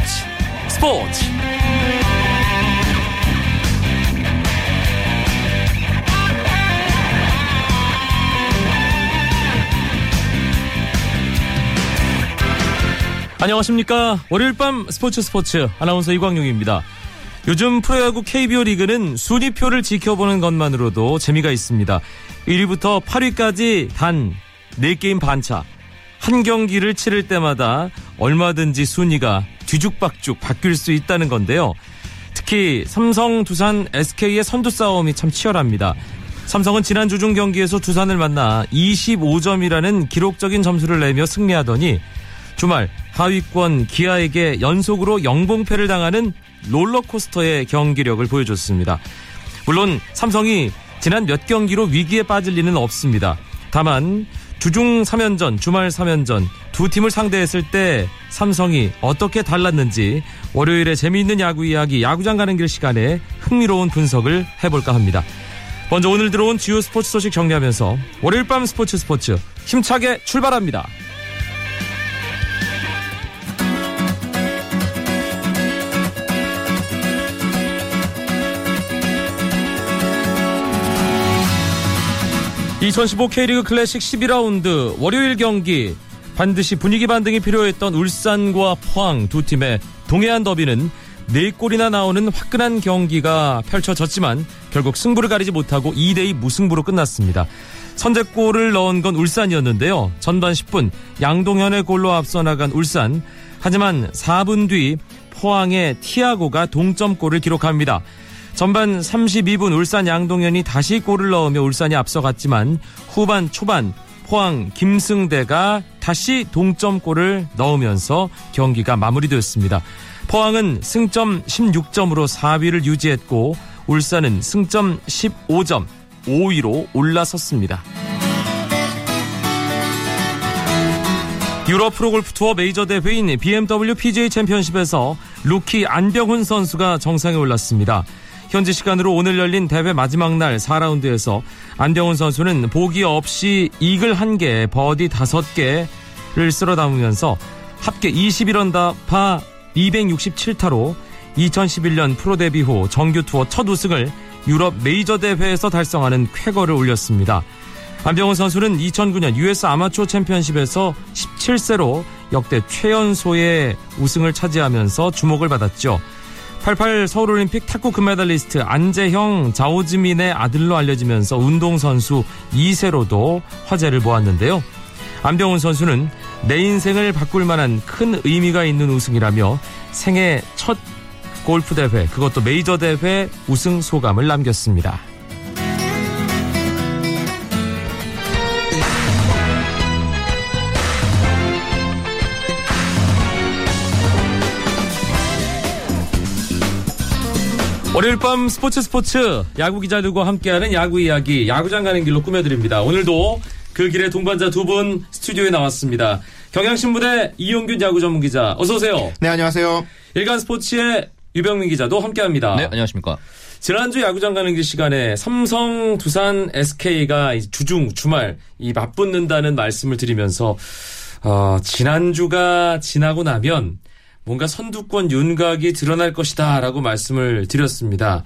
스포츠. 스포츠. 안녕하십니까. 월요일 밤 스포츠 스포츠 아나운서 이광용입니다. 요즘 프로야구 KBO 리그는 순위표를 지켜보는 것만으로도 재미가 있습니다. 1위부터 8위까지 단 4게임 반차 한 경기를 치를 때마다 얼마든지 순위가 뒤죽박죽 바뀔 수 있다는 건데요. 특히 삼성, 두산, SK의 선두 싸움이 참 치열합니다. 삼성은 지난 주중 경기에서 두산을 만나 25점이라는 기록적인 점수를 내며 승리하더니 주말 하위권 기아에게 연속으로 영봉패를 당하는 롤러코스터의 경기력을 보여줬습니다. 물론 삼성이 지난 몇 경기로 위기에 빠질 리는 없습니다. 다만 주중 3연전, 주말 3연전 두 팀을 상대했을 때 삼성이 어떻게 달랐는지 월요일에 재미있는 야구 이야기 야구장 가는 길 시간에 흥미로운 분석을 해볼까 합니다. 먼저 오늘 들어온 주요 스포츠 소식 정리하면서 월요일 밤 스포츠 스포츠 힘차게 출발합니다. 2015 K리그 클래식 12라운드 월요일 경기 반드시 분위기 반등이 필요했던 울산과 포항 두 팀의 동해안 더비는 4골이나 나오는 화끈한 경기가 펼쳐졌지만 결국 승부를 가리지 못하고 2대2 무승부로 끝났습니다. 선제골을 넣은 건 울산이었는데요. 전반 10분 양동현의 골로 앞서 나간 울산. 하지만 4분 뒤 포항의 티아고가 동점골을 기록합니다. 전반 32분 울산 양동현이 다시 골을 넣으며 울산이 앞서갔지만 후반 초반 포항 김승대가 다시 동점골을 넣으면서 경기가 마무리되었습니다. 포항은 승점 16점으로 4위를 유지했고 울산은 승점 15점 5위로 올라섰습니다. 유럽 프로골프 투어 메이저 대회인 BMW PGA 챔피언십에서 루키 안병훈 선수가 정상에 올랐습니다. 현지 시간으로 오늘 열린 대회 마지막 날 4라운드에서 안병훈 선수는 보기 없이 이글 1개, 버디 5개를 쓸어 담으면서 합계 21언더 파 267타로 2011년 프로 데뷔 후 정규 투어 첫 우승을 유럽 메이저 대회에서 달성하는 쾌거를 올렸습니다. 안병훈 선수는 2009년 US 아마추어 챔피언십에서 17세로 역대 최연소의 우승을 차지하면서 주목을 받았죠. 88 서울올림픽 탁구 금메달리스트 안재형 자오즈민의 아들로 알려지면서 운동선수 2세로도 화제를 모았는데요. 안병훈 선수는 내 인생을 바꿀 만한 큰 의미가 있는 우승이라며 생애 첫 골프 대회, 그것도 메이저 대회 우승 소감을 남겼습니다. 월요일 밤 스포츠 스포츠 야구 기자들과 함께하는 야구 이야기 야구장 가는 길로 꾸며드립니다. 오늘도 그 길에 동반자 두 분 스튜디오에 나왔습니다. 경향신문의 이용균 야구 전문 기자 어서 오세요. 네 안녕하세요. 일간 스포츠의 유병민 기자도 함께합니다. 네 안녕하십니까. 지난주 야구장 가는 길 시간에 삼성, 두산, SK가 주중 주말 이 맞붙는다는 말씀을 드리면서 어, 지난주가 지나고 나면 뭔가 선두권 윤곽이 드러날 것이다라고 말씀을 드렸습니다.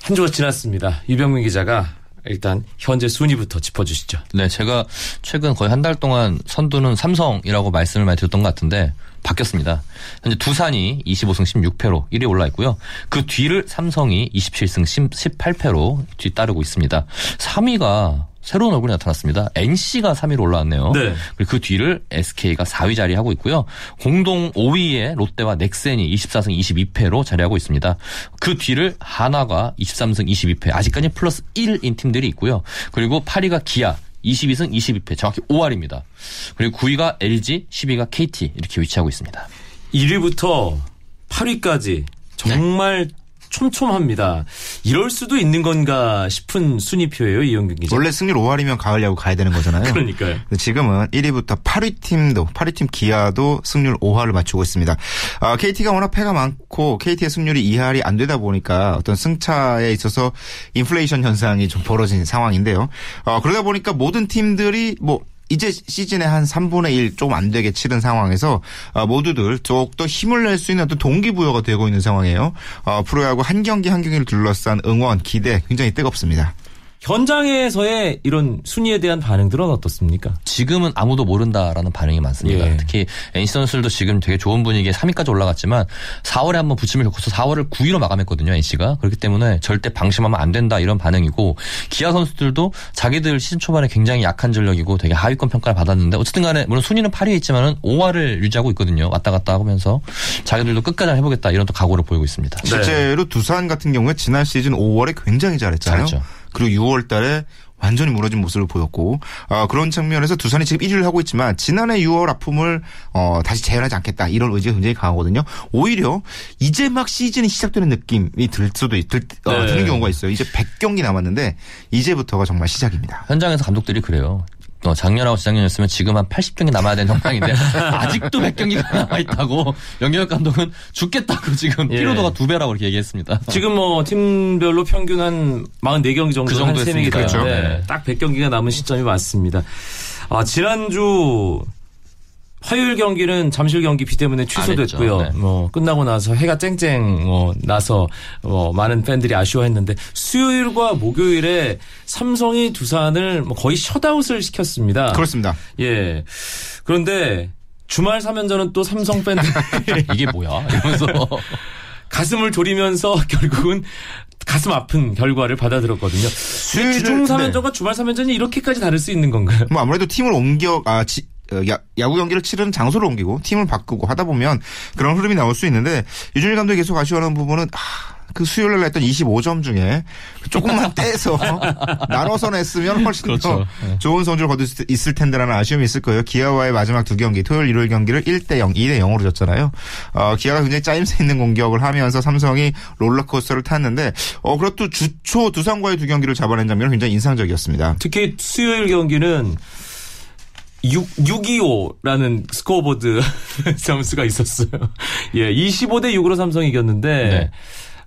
한 주가 지났습니다. 유병민 기자가 일단 현재 순위부터 짚어주시죠. 네, 제가 최근 거의 한 달 동안 선두는 삼성이라고 말씀을 많이 드렸던 것 같은데 바뀌었습니다. 현재 두산이 25승 16패로 1위 올라 있고요. 그 뒤를 삼성이 27승 18패로 뒤따르고 있습니다. 3위가 새로운 얼굴이 나타났습니다. NC가 3위로 올라왔네요. 네. 그리고 그 뒤를 SK가 4위 자리하고 있고요. 공동 5위에 롯데와 넥센이 24승 22패로 자리하고 있습니다. 그 뒤를 하나가 23승 22패 아직까지 플러스 1인 팀들이 있고요. 그리고 8위가 기아 22승 22패 정확히 5할입니다. 그리고 9위가 LG, 10위가 KT 이렇게 위치하고 있습니다. 1위부터 8위까지 정말 네. 촘촘합니다. 이럴 수도 있는 건가 싶은 순위표예요, 이영균 기자. 원래 승률 5할이면 가을 야구 가야 되는 거잖아요. 그러니까요. 지금은 1위부터 8위 팀도 8위 팀 기아도 승률 5할을 맞추고 있습니다. 아, KT가 워낙 패가 많고 KT의 승률이 2할이 안 되다 보니까 어떤 승차에 있어서 인플레이션 현상이 좀 벌어진 상황인데요. 어, 그러다 보니까 모든 팀들이 뭐 이제 시즌의 한 3분의 1 좀 안 되게 치른 상황에서 어, 모두들 더욱더 힘을 낼 수 있는 어떤 동기부여가 되고 있는 상황이에요. 어, 프로야구 한 경기 한 경기를 둘러싼 응원, 기대 굉장히 뜨겁습니다. 현장에서의 이런 순위에 대한 반응들은 어떻습니까? 지금은 아무도 모른다라는 반응이 많습니다. 예. 특히 NC 선수들도 지금 되게 좋은 분위기에 3위까지 올라갔지만 4월에 한번 부침을 겪어서 4월을 9위로 마감했거든요. NC가. 그렇기 때문에 절대 방심하면 안 된다 이런 반응이고 기아 선수들도 자기들 시즌 초반에 굉장히 약한 전력이고 되게 하위권 평가를 받았는데 어쨌든 간에 물론 순위는 8위에 있지만은 5화를 유지하고 있거든요. 왔다 갔다 하면서 자기들도 끝까지 해보겠다 이런 또 각오를 보이고 있습니다. 네. 실제로 두산 같은 경우에 지난 시즌 5월에 굉장히 잘했잖아요. 잘했죠. 그리고 6월 달에 완전히 무너진 모습을 보였고 어, 그런 측면에서 두산이 지금 1위를 하고 있지만 지난해 6월 아픔을 어, 다시 재현하지 않겠다 이런 의지가 굉장히 강하거든요. 오히려 이제 막 시즌이 시작되는 느낌이 들 수도 있, 들, 어, 네. 드는 경우가 있어요. 이제 100경기 남았는데 이제부터가 정말 시작입니다. 현장에서 감독들이 그래요. 어, 작년하고 재작년이었으면 지금 한 80경기 남아야 되는 정상인데 아직도 100경기가 남아있다고 영경혁 감독은 죽겠다고 지금 예. 피로도가 두 배라고 이렇게 얘기했습니다. 지금 뭐 팀별로 평균 한 44경기 정도 그 정도 한 3명이 했으니까요. 되는데 네. 딱 100경기가 남은 시점이 맞습니다. 아, 지난주 화요일 경기는 잠실 경기 비 때문에 취소됐고요. 네. 뭐 끝나고 나서 해가 쨍쨍 뭐 나서 뭐 많은 팬들이 아쉬워했는데 수요일과 목요일에 삼성이 두산을 뭐 거의 셧아웃을 시켰습니다. 그렇습니다. 예. 그런데 주말 3연전은 또 삼성 팬들이 이게 뭐야? 이러면서 가슴을 졸이면서 결국은 가슴 아픈 결과를 받아들었거든요. 주중 네. 3연전과 주말 3연전이 이렇게까지 다를 수 있는 건가요? 뭐 아무래도 팀을 옮겨 아 지, 어, 야, 야구 경기를 치르는 장소를 옮기고 팀을 바꾸고 하다 보면 그런 흐름이 나올 수 있는데 유준일 감독이 계속 아쉬워하는 부분은 아, 그 수요일 날 했던 25점 중에 조금만 떼서 나눠서 냈으면 훨씬 더 그렇죠. 네. 좋은 성적을 거둘 수 있을 텐데라는 아쉬움이 있을 거예요. 기아와의 마지막 두 경기 토요일 일요일 경기를 1대 0, 2대 0으로 졌잖아요. 어, 기아가 굉장히 짜임새 있는 공격을 하면서 삼성이 롤러코스터를 탔는데 어, 그것도 주초 두산과의 두 경기를 잡아낸 장면은 굉장히 인상적이었습니다. 특히 수요일 경기는 6, 625라는 스코어보드 점수가 있었어요. 예, 25대 6으로 삼성이 이겼는데, 네.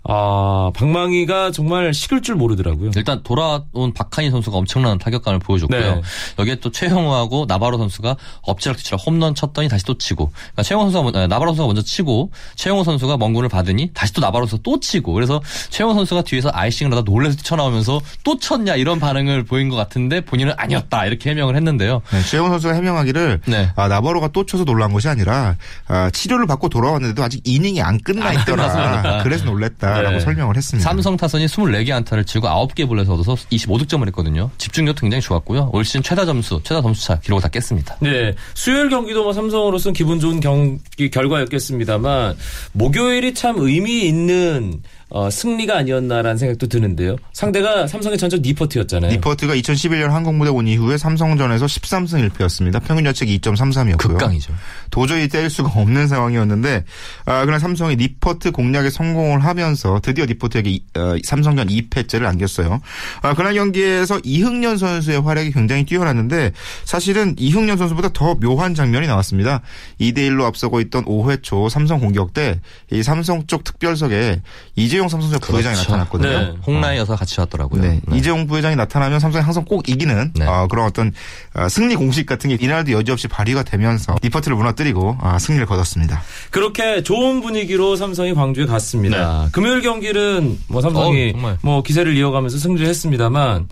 아, 방망이가 정말 식을 줄 모르더라고요. 일단 돌아온 박한이 선수가 엄청난 타격감을 보여줬고요. 네. 여기에 또 최형우하고 나바로 선수가 엎치락뒤치락 홈런 쳤더니 다시 또 치고 그러니까 최형우 선수가 먼저, 아, 나바로 선수가 먼저 치고 최형우 선수가 멍군을 받으니 다시 또 나바로 선수가 또 치고 그래서 최형우 선수가 뒤에서 아이싱을 하다 놀래서 뛰쳐나오면서 또 쳤냐 이런 반응을 보인 것 같은데 본인은 아니었다 이렇게 해명을 했는데요. 네, 최영훈 선수가 해명하기를 네. 아, 나바로가 또 쳐서 놀란 것이 아니라 아, 치료를 받고 돌아왔는데도 아직 이닝이 안 끝나 안 끝나서 있더라. 그러니까. 그래서 놀랬다 라고 네. 설명을 했습니다. 삼성 타선이 24개 안타를 치고 9개 볼넷을 얻어서 25득점을 했거든요. 집중력도 굉장히 좋았고요. 올 시즌 최다 점수, 최다 점수차 기록을 다 깼습니다. 네. 수요일 경기도 뭐 삼성으로서는 기분 좋은 경기 결과였겠습니다만 목요일이 참 의미 있는 어, 승리가 아니었나라는 생각도 드는데요. 상대가 삼성의 전적 니퍼트였잖아요. 니퍼트가 2011년 한국무대 온 이후에 삼성전에서 13승 1패였습니다. 평균 자책이 2.33이었고요. 극강이죠. 도저히 뗄 수가 없는 상황이었는데 아, 그러나 삼성이 니퍼트 공략에 성공을 하면서 드디어 니퍼트에게 이- 어, 삼성전 2패째를 안겼어요. 아, 그날 경기에서 이흥년 선수의 활약이 굉장히 뛰어났는데 사실은 이흥년 선수보다 더 묘한 장면이 나왔습니다. 2대 1로 앞서고 있던 5회 초 삼성 공격 때 이 삼성 쪽 특별석에 이 재용 삼성전 부회장이 그렇죠. 나타났거든요. 네. 홍라의 여사 같이 왔더라고요. 네. 네. 이재용 부회장이 나타나면 삼성이 항상 꼭 이기는 네. 어, 그런 어떤 어, 승리 공식 같은 게 이날도 여지없이 발휘가 되면서 니퍼트를 무너뜨리고 아, 승리를 거뒀습니다. 그렇게 좋은 분위기로 삼성이 광주에 갔습니다. 금요일 경기는 뭐 삼성이 네. 정말. 뭐 기세를 이어가면서 승리를 했습니다만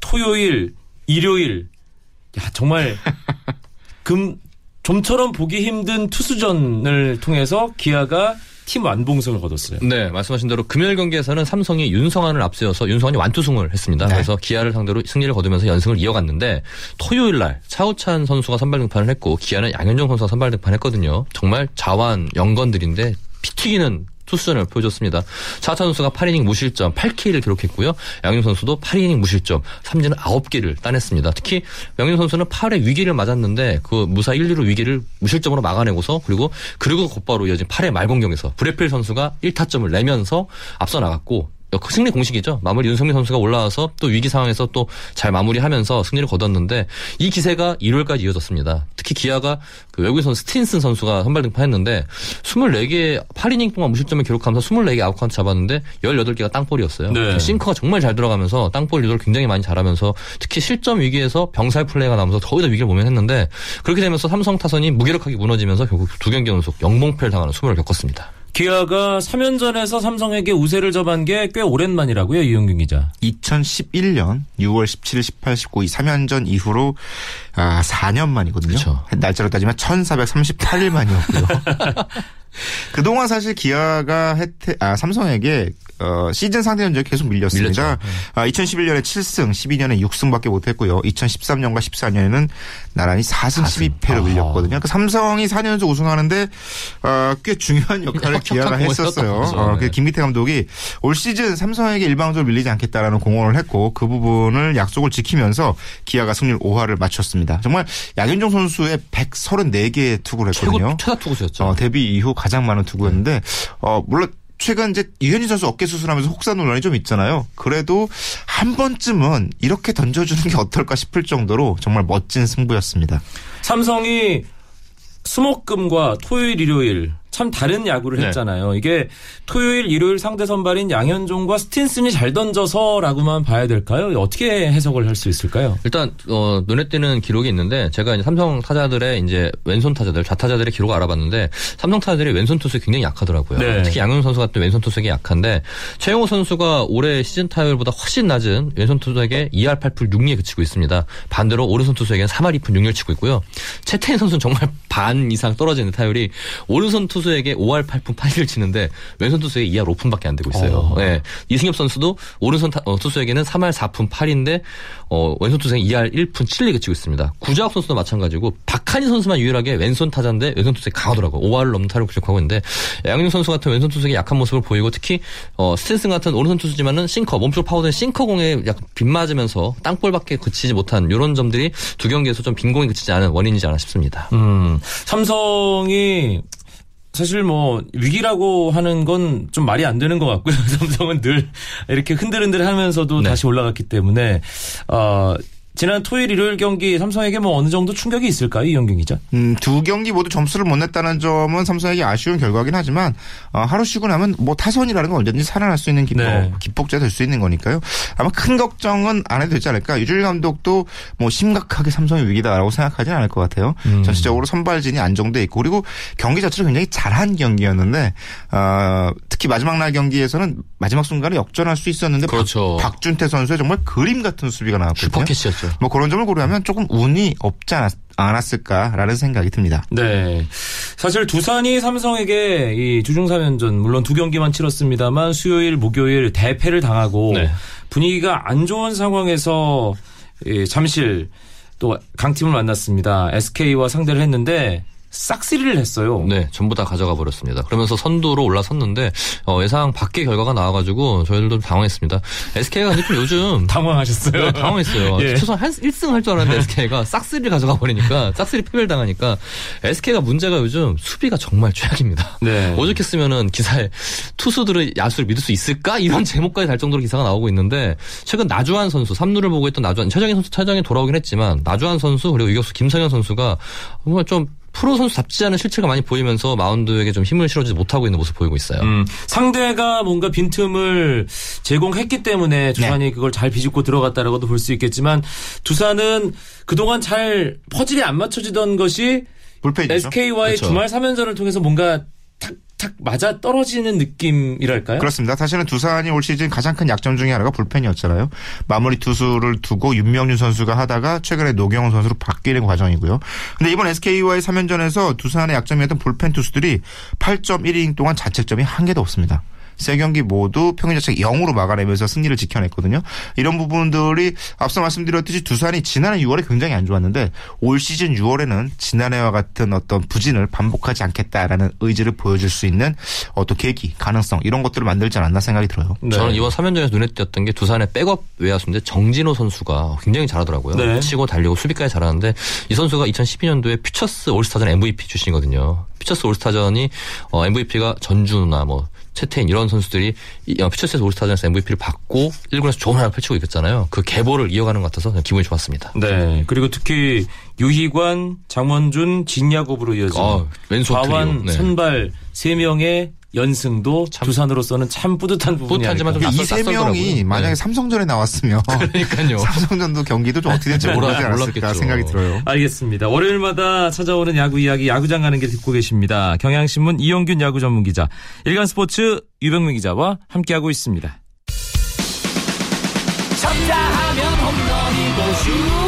토요일, 일요일 야 정말 금 좀처럼 보기 힘든 투수전을 통해서 기아가 팀 완봉승을 거뒀어요. 네, 말씀하신 대로 금요일 경기에서는 삼성이 윤성환을 앞세워서 윤성환이 완투승을 했습니다. 네. 그래서 기아를 상대로 승리를 거두면서 연승을 이어갔는데 토요일 날 차우찬 선수가 선발 등판을 했고 기아는 양현종 선수가 선발 등판했거든요. 정말 좌완 영건들인데 피 튀기는 투수전을 보여줬습니다. 차우찬 선수가 8이닝 무실점 8K를 기록했고요. 양현종 선수도 8이닝 무실점 삼진은 9개를 따냈습니다. 특히 양현종 선수는 8회 위기를 맞았는데 그 무사 1, 2루 위기를 무실점으로 막아내고서 그리고 그리고 곧바로 이어진 8회 말공격에서 브렛필 선수가 1타점을 내면서 앞서 나갔고 승리 공식이죠. 마무리 윤석민 선수가 올라와서 또 위기 상황에서 또 잘 마무리하면서 승리를 거뒀는데 이 기세가 일요일까지 이어졌습니다. 특히 기아가 그 외국인 선수 스틴슨 선수가 선발 등판했는데 24개 8이닝 동안 무실점을 기록하면서 24개 아웃카운트 잡았는데 18개가 땅볼이었어요. 네. 싱커가 정말 잘 들어가면서 땅볼 유도를 굉장히 많이 잘하면서 특히 실점 위기에서 병살 플레이가 나면서 거의 다 위기를 모면했는데 그렇게 되면서 삼성 타선이 무기력하게 무너지면서 결국 두 경기 연속 영봉패를 당하는 수모를 겪었습니다. 기아가 3연전에서 삼성에게 우세를 접한 게 꽤 오랜만이라고요, 이용균 기자. 2011년 6월 17일, 18, 19 이 3연전 이후로 아, 4년 만이거든요. 그렇죠. 날짜로 따지면 1438일 만이었고요. 그동안 사실 기아가 혜태, 아, 삼성에게 어, 시즌 상대 전적이 계속 밀렸습니다. 네. 아, 2011년에 7승, 12년에 6승밖에 못했고요. 2013년과 14년에는 나란히 4승 12패로 아하. 밀렸거든요. 그러니까 삼성이 4년 연속 우승하는데 어, 꽤 중요한 역할을 기아가 했었어요. 어, 네. 그 김기태 감독이 올 시즌 삼성에게 일방적으로 밀리지 않겠다라는 공언을 했고 그 부분을 약속을 지키면서 기아가 승률 5할을 맞췄습니다. 정말 양현종 선수의 134개의 투구를 했거든요. 최고 최다 투구수였죠. 어, 데뷔 이후 가장 많은 투구였는데 어, 물론 최근 이제 유현진 선수 어깨 수술하면서 혹사 논란이 좀 있잖아요. 그래도 한 번쯤은 이렇게 던져주는 게 어떨까 싶을 정도로 정말 멋진 승부였습니다. 삼성이 수목금과 토요일, 일요일 참 다른 야구를 네. 했잖아요. 이게 토요일, 일요일 상대 선발인 양현종과 스틴슨이 잘 던져서라고만 봐야 될까요? 어떻게 해석을 할 수 있을까요? 일단 어, 눈에 띄는 기록이 있는데 제가 이제 삼성 타자들의 이제 왼손 타자들 좌타자들의 기록을 알아봤는데 삼성 타자들이 왼손 투수 굉장히 약하더라고요. 네. 특히 양현 선수 같은 왼손 투수에게 약한데 최형우 선수가 올해 시즌 타율보다 훨씬 낮은 왼손 투수에게 2할 8푼 6리에 그치고 있습니다. 반대로 오른손 투수에게는 3할 2푼 6리를 치고 있고요. 채태인 선수는 정말 반 이상 떨어지는 타율이 오른손 투수 에게 5할 8푼 8리를 치는데 왼손 투수에게 2할 5푼밖에 안 되고 있어요. 어. 네. 이승엽 선수도 오른손 타- 어, 투수에게는 3할 4푼 8인데 어, 왼손 투수에게 2할 1푼 7리 그치고 있습니다. 구자욱 선수도 마찬가지고 박한이 선수만 유일하게 왼손 타자인데 왼손 투수에 강하더라고요. 5할을 넘는 타율을 기록하고 있는데 양윤 선수 같은 왼손 투수에게 약한 모습을 보이고 특히 어, 스탠슨 같은 오른손 투수지만은 싱커 몸쪽 파고든 싱커 공에 약간 빗맞으면서 땅볼밖에 그치지 못한 이런 점들이 두 경기에서 좀 빈공이 그치지 않은 원인이지 않아 싶습니다. 음, 삼성이 사실 뭐 위기라고 하는 건 좀 말이 안 되는 것 같고요. 삼성은 늘 이렇게 흔들흔들 하면서도 네. 다시 올라갔기 때문에 어, 지난 토요일 일요일 경기 삼성에게 뭐 어느 정도 충격이 있을까요, 이영경 기자? 음, 두 경기 모두 점수를 못 냈다는 점은 삼성에게 아쉬운 결과긴 하지만 어, 하루 쉬고 나면 뭐 타선이라는 건 언제든지 살아날 수 있는 기복, 네. 기복제가 될 수 있는 거니까요. 아마 큰 걱정은 안 해도 되지 않을까. 유주일 감독도 뭐 심각하게 삼성의 위기다라고 생각하지는 않을 것 같아요. 음. 전체적으로 선발진이 안정돼 있고 그리고 경기 자체를 굉장히 잘한 경기였는데 어, 특히 마지막 날 경기에서는 마지막 순간에 역전할 수 있었는데 그렇죠. 박, 준태 선수의 정말 그림 같은 수비가 나왔거든요. 슈퍼캐시였죠. 뭐 그런 점을 고려하면 조금 운이 없지 않았, 않았 을까라는 생각이 듭니다. 네. 사실 두산이 삼성에게 이 주중 3연전 물론 두 경기만 치렀습니다만 수요일, 목요일 대패를 당하고 네. 분위기가 안 좋은 상황에서 이 잠실 또 강팀을 만났습니다. SK와 상대를 했는데 싹쓸이를 했어요. 네, 전부 다 가져가 버렸습니다. 그러면서 선두로 올라섰는데 어, 예상 밖의 결과가 나와가지고 저희들도 당황했습니다. SK가 근데 좀 요즘 당황하셨어요. 네, 당황했어요. 예. 최소한 한 1승 할 줄 알았는데 SK가 싹쓸이를 가져가 버리니까 싹쓸이 패배를 당하니까 SK가 문제가 요즘 수비가 정말 최악입니다. 네. 오죽했으면은 기사에 투수들의 야수를 믿을 수 있을까 이런 제목까지 달 정도로 기사가 나오고 있는데 최근 나주환 선수 3루를 보고 있던 나주환 최정희 선수 최정이 돌아오긴 했지만 나주환 선수 그리고 유격수 김성현 선수가 정말 좀 프로 선수답지 않은 실체가 많이 보이면서 마운드에게 좀 힘을 실어주지 못하고 있는 모습 보이고 있어요. 음, 상대가 뭔가 빈틈을 제공했기 때문에 두산이 네. 그걸 잘 비집고 들어갔다라고도 볼 수 있겠지만 두산은 그동안 잘 퍼즐이 안 맞춰지던 것이 불펜이죠. SK와의 그렇죠. 주말 3연전을 통해서 뭔가 탁탁 맞아 떨어지는 느낌이랄까요? 그렇습니다. 사실은 두산이 올 시즌 가장 큰 약점 중에 하나가 불펜이었잖아요. 마무리 투수를 두고 윤명준 선수가 하다가 최근에 노경원 선수로 바뀌는 과정이고요. 근데 이번 SK와의 3연전에서 두산의 약점이었던 불펜 투수들이 8.1이닝 동안 자책점이 한 개도 없습니다. 세 경기 모두 평균 자책 0으로 막아내면서 승리를 지켜냈거든요. 이런 부분들이 앞서 말씀드렸듯이 두산이 지난해 6월에 굉장히 안 좋았는데 올 시즌 6월에는 지난해와 같은 어떤 부진을 반복하지 않겠다라는 의지를 보여줄 수 있는 어떤 계기, 가능성 이런 것들을 만들지 않았나 생각이 들어요. 네. 저는 이번 3연전에서 눈에 띄었던 게 두산의 백업 외야수인데 정진호 선수가 굉장히 잘하더라고요. 네. 치고 달리고 수비까지 잘하는데 이 선수가 2012년도에 퓨처스 올스타전 MVP 출신이거든요. 퓨처스 올스타전이 어, MVP가 전준우나 뭐 최태인 이런 선수들이 이, 어, 퓨처스에서 올스타전에서 MVP를 받고 1군에서 좋은 활약 펼치고 있었잖아요. 그 계보를 이어가는 것 같아서 기분이 좋았습니다. 네. 그리고 특히 유희관, 장원준, 진야곱으로 이어진 아, 왼손 과완. 네. 선발 3명의 연승도 두산으로서는 참 뿌듯한 부분이 뿌듯하지만 아닐까. 좀이세 낯설더라고요. 명이 만약에 네. 삼성전에 나왔으면 그러니까요. 삼성전도 경기도 좀 어떻게 될지 몰라- 모르지 않았을까 몰랐겠죠. 생각이 들어요. 알겠습니다. 월요일마다 찾아오는 야구 이야기 야구장 가는 길 듣고 계십니다. 경향신문 이영균 야구 전문 기자, 일간스포츠 유병민 기자와 함께하고 있습니다. 쳤다 하면 홈런이고 슛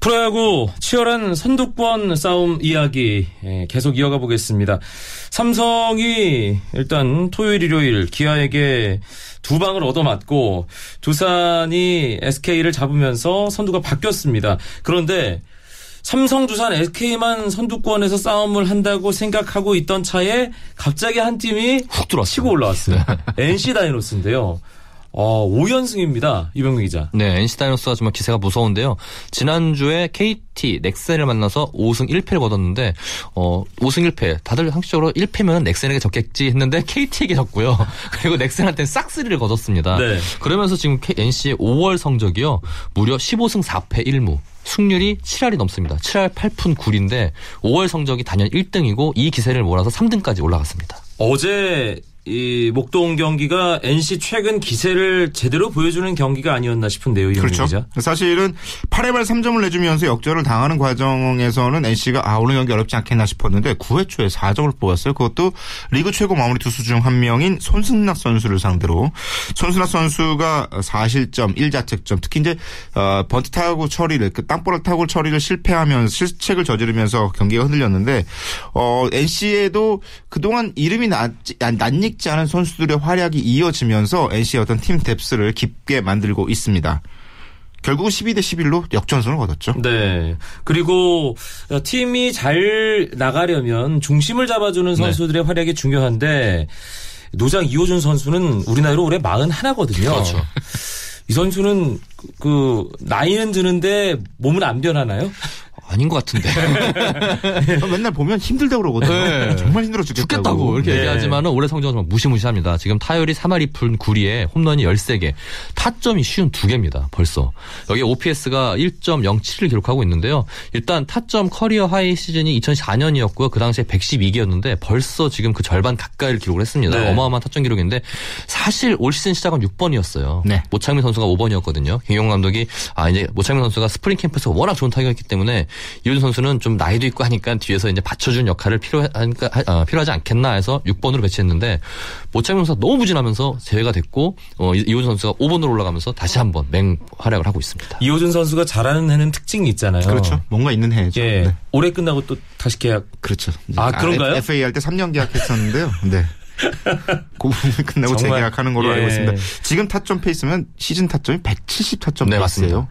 프로야구 치열한 선두권 싸움 이야기 예, 계속 이어가 보겠습니다. 삼성이 일단 토요일 일요일 기아에게 두 방을 얻어맞고 두산이 SK를 잡으면서 선두가 바뀌었습니다. 그런데 삼성, 두산, SK만 선두권에서 싸움을 한다고 생각하고 있던 차에 갑자기 한 팀이 훅 들어왔어요. 치고 올라왔어요. NC 다이노스인데요. 어, 5연승입니다. 이병민 기자. 네, NC 다이노스가 정말 기세가 무서운데요. 지난주에 KT 넥센을 만나서 5승 1패를 거뒀는데 어 5승 1패 다들 상식적으로 1패면 넥센에게 졌겠지 했는데 KT에게 졌고요. 그리고 넥센한테 싹쓸이를 거뒀습니다. 네. 그러면서 지금 NC의 5월 성적이요. 무려 15승 4패 1무. 승률이 7할이 넘습니다. 7할 8푼 9리인데 5월 성적이 단연 1등이고 이 기세를 몰아서 3등까지 올라갔습니다. 어제 이 목동 경기가 NC 최근 기세를 제대로 보여주는 경기가 아니었나 싶은데요, 그렇죠. 기자. 사실은 8회 말 3점을 내주면서 역전을 당하는 과정에서는 NC가 아 오늘 경기 어렵지 않겠나 싶었는데 9회 초에 4점을 뽑았어요. 그것도 리그 최고 마무리 투수 중 한 명인 손승락 선수를 상대로 손승락 선수가 4실점 1자책점 특히 이제 어, 번트 타구 처리를 그 땅볼 타구 처리를 실패하면서 실책을 저지르면서 경기가 흔들렸는데 어, NC에도 그동안 이름이 낯지- 낯익 지 않은 선수들의 활약이 이어지면서 NC의 어떤 팀 뎁스를 깊게 만들고 있습니다. 결국은 12대 11로 역전승을 거뒀죠. 네. 그리고 팀이 잘 나가려면 중심을 잡아주는 선수들의 활약이 중요한데 노장 이호준 선수는 우리 나이로 올해 41거든요. 그렇죠. 이 선수는 그, 그 나이는 드는데 몸은 안 변하나요? 아닌 것 같은데. 맨날 보면 힘들다고 그러거든요. 네. 정말 힘들어 죽겠다고. 죽겠다고 이렇게 네. 얘기하지만 올해 성적은 정말 무시무시합니다. 지금 타율이 3할 2푼 9리에 홈런이 13개, 타점이 쉰 2개입니다. 벌써. 여기 OPS가 1.07을 기록하고 있는데요. 일단 타점 career high 시즌이 2004년이었고요. 그 당시에 112개였는데 벌써 지금 그 절반 가까이를 기록을 했습니다. 네. 어마어마한 타점 기록인데 사실 올 시즌 시작은 6번이었어요. 네. 모창민 선수가 5번이었거든요. 김경문 감독이 아 이제 모창민 선수가 스프링 캠프에서 워낙 좋은 타격이었기 때문에 이호준 선수는 좀 나이도 있고 하니까 뒤에서 이제 받쳐준 역할을 필요하니까 어, 필요하지 않겠나 해서 6번으로 배치했는데 선수가 너무 부진하면서 제외가 됐고 어, 이- 이호준 선수가 5번으로 올라가면서 다시 한번 맹 활약을 하고 있습니다. 이호준 선수가 잘하는 해는 특징이 있잖아요. 그렇죠. 뭔가 있는 해죠. 예. 네. 올해 끝나고 또 다시 계약. 그렇죠. 아, 그런가요? FA 할 때 3년 계약했었는데요. 네. 그 부분이 끝나고 정말, 재계약하는 걸로 예. 알고 있습니다. 지금 타점 페이스면 시즌 타점이 170 타점 네, 페이스예요.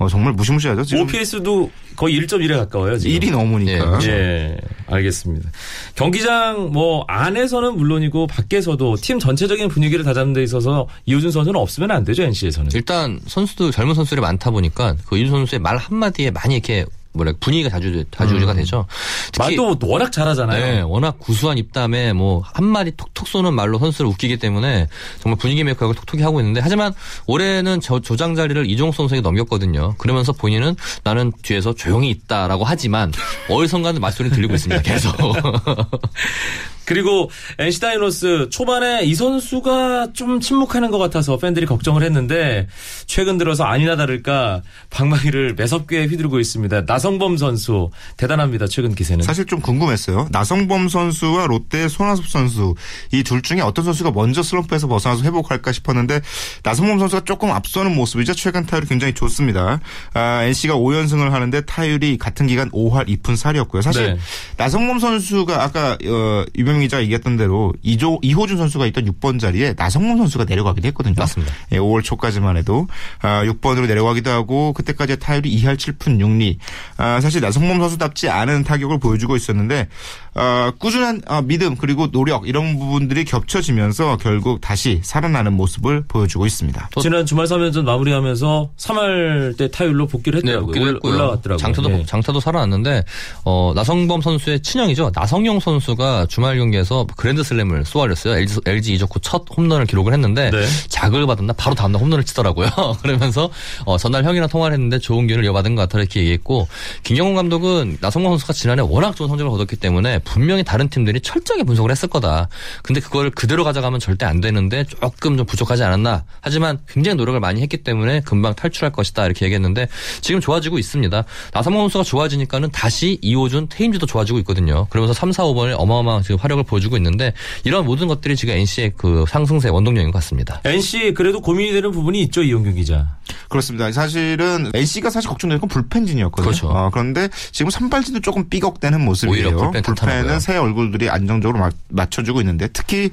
어, 정말 무시무시하죠. 지금 OPS도 거의 1.1에 가까워요. 지금. 1이 넘으니까. 예, 그렇죠. 예, 알겠습니다. 경기장 뭐 안에서는 물론이고 밖에서도 팀 전체적인 분위기를 다잡는 데 있어서 이호준 선수는 없으면 안 되죠 NC에서는. 일단 선수도 젊은 선수들이 많다 보니까 그 이호준 선수의 말 한마디에 많이 이렇게 뭐랄 분위기가 자주 자주 유지가 되죠. 특히 말도 워낙 잘하잖아요. 네, 워낙 구수한 입담에 뭐 한 마디 톡톡 쏘는 말로 선수를 웃기기 때문에 정말 분위기 메이커를 톡톡히 하고 있는데 하지만 올해는 저 주장 자리를 이종욱 선수에게 넘겼거든요. 그러면서 본인은 나는 뒤에서 조용히 있다라고 하지만 어디선가는 말소리는 들리고 있습니다. 계속. 그리고 NC 다이노스 초반에 이 선수가 좀 침묵하는 것 같아서 팬들이 걱정을 했는데 최근 들어서 아니나 다를까 방망이를 매섭게 휘두르고 있습니다. 나성범 선수 대단합니다. 최근 기세는. 사실 좀 궁금했어요. 나성범 선수와 롯데 손아섭 선수 이 둘 중에 어떤 선수가 먼저 슬럼프에서 벗어나서 회복할까 싶었는데 나성범 선수가 조금 앞서는 모습이죠. 최근 타율이 굉장히 좋습니다. 아, NC가 5연승을 하는데 타율이 같은 기간 5할 2푼 4리였고요. 사실 네. 나성범 선수가 아까 어, 유병 민 유병민 기자가 얘기했던 대로 이조, 이호준 선수가 있던 6번 자리에 나성범 선수가 내려가기도 했거든요. 맞습니다. 예, 5월 초까지만 해도 아, 6번으로 내려가기도 하고 그때까지 타율이 2할 7푼 6리. 아, 사실 나성범 선수답지 않은 타격을 보여주고 있었는데 아, 꾸준한 아, 믿음 그리고 노력 이런 부분들이 겹쳐지면서 결국 다시 살아나는 모습을 보여주고 있습니다. 지난 주말 3연전 마무리하면서 3할 때 타율로 복귀를 네, 했더라고요. 복귀도 올- 했고요. 올라갔더라고요. 장타도 예. 장타도 살아났는데 어, 나성범 선수의 친형이죠. 나성용 선수가 주말 경기에서 그랜드슬램을 쏘아렸어요. LG, LG 이적 후 첫 홈런을 기록을 했는데 네. 자극을 받았나 바로 다음날 홈런을 치더라고요. 그러면서 어, 전날 형이랑 통화를 했는데 좋은 기운을 이어받은 것 같아 이렇게 얘기했고 김경훈 감독은 나성범 선수가 지난해 워낙 좋은 성적을 거뒀기 때문에 분명히 다른 팀들이 철저하게 분석을 했을 거다. 근데 그걸 그대로 가져가면 절대 안 되는데 조금 좀 부족하지 않았나. 하지만 굉장히 노력을 많이 했기 때문에 금방 탈출할 것이다 이렇게 얘기했는데 지금 좋아지고 있습니다. 나성범 선수가 좋아지니까는 다시 이호준 테임즈도 좋아지고 있거든요. 그러면서 3, 4, 5번에 어마어마한 지금 화력을 보여주고 있는데 이런 모든 것들이 지금 NC의 그 상승세 원동력인 것 같습니다. NC 그래도 고민이 되는 부분이 있죠 이용균 기자. 그렇습니다. 사실은 NC가 사실 걱정되는 건 불펜진이었거든요. 그렇죠. 어, 그런데 지금 선발진도 조금 삐걱대는 모습이에요. 오히려 불펜. 불펜은 새 얼굴들이 안정적으로 마- 맞춰주고 있는데 특히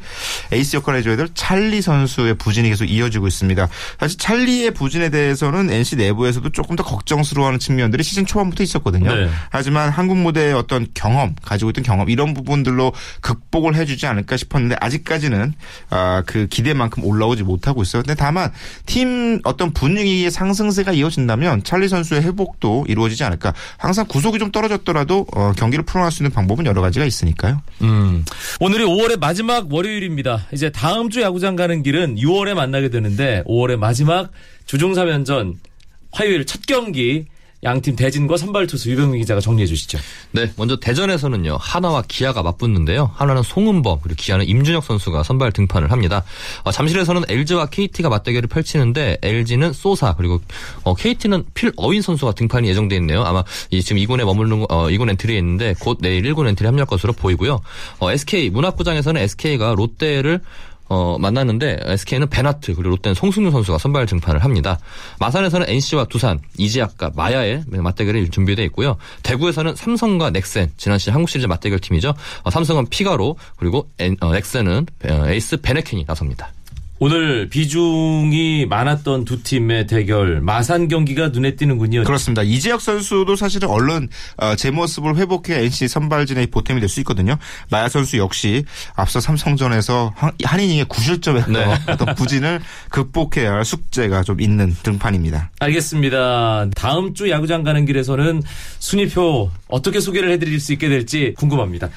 에이스 역할을 해줘야 될 찰리 선수의 부진이 계속 이어지고 있습니다. 사실 찰리의 부진에 대해서는 NC 내부에서도 조금 더 걱정스러워하는 측면들이 시즌 초반부터 있었거든요. 네. 하지만 한국 무대의 어떤 경험, 가지고 있던 경험 이런 부분들로 극복을 해주지 않을까 싶었는데 아직까지는 아, 그 기대만큼 올라오지 못하고 있어요. 근데 다만 팀 어떤 분위기 의 상승세가 이어진다면 찰리 선수의 회복도 이루어지지 않을까. 항상 구속이 좀 떨어졌더라도 어, 경기를 풀어갈 수 있는 방법은 여러 가지가 있으니까요. 음. 오늘이 5월의 마지막 월요일입니다. 이제 다음 주 야구장 가는 길은 6월에 만나게 되는데 5월의 마지막 주중 3연전 화요일 첫 경기 양팀 대진과 선발 투수 유병민 기자가 정리해 주시죠. 네, 먼저 대전에서는요 하나와 기아가 맞붙는데요. 하나는 송은범 그리고 기아는 임준혁 선수가 선발 등판을 합니다. 어, 잠실에서는 LG와 KT가 맞대결을 펼치는데 LG는 소사 그리고 어, KT는 필어윈 선수가 등판이 예정돼 있네요. 아마 이 지금 2군에 머무르는 거- 어, 2군 엔트리에 있는데 곧 내일 1군 엔트리 합류할 것으로 보이고요. 어, SK 문학구장에서는 SK가 롯데를 어, 만났는데 SK는 밴와트 그리고 롯데는 송승준 선수가 선발 등판을 합니다. 마산에서는 NC와 두산, 이재학과 마야의 맞대결이 준비되어 있고요. 대구에서는 삼성과 넥센 지난 시즌 한국 시리즈 맞대결 팀이죠. 어, 삼성은 피가로 그리고 엔- 어, 넥센은 어, 에이스 베네켄이 나섭니다. 오늘 비중이 많았던 두 팀의 대결 마산 경기가 눈에 띄는군요. 그렇습니다. 이재혁 선수도 사실은 얼른 어, 제 모습을 회복해 NC 선발진의 보탬이 될 수 있거든요. 마야 선수 역시 앞서 삼성전에서 한, 한 이닝에 9실점에서 네. 어떤 부진을 극복해야 할 숙제가 좀 있는 등판입니다. 알겠습니다. 다음 주 야구장 가는 길에서는 순위표 어떻게 소개를 해드릴 수 있게 될지 궁금합니다.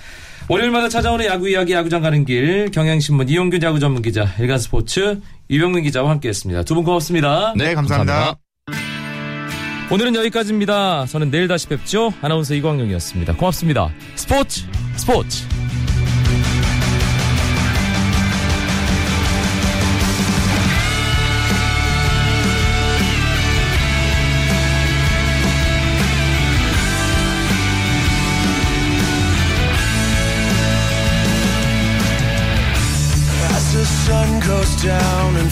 월요일마다 찾아오는 야구 이야기 야구장 가는 길 경향신문 이용균 야구 전문 기자 일간스포츠 유병민 기자와 함께했습니다. 두 분 고맙습니다. 네, 감사합니다. 오늘은 여기까지입니다. 저는 내일 다시 뵙죠. 아나운서 이광용이었습니다. 고맙습니다. 스포츠 스포츠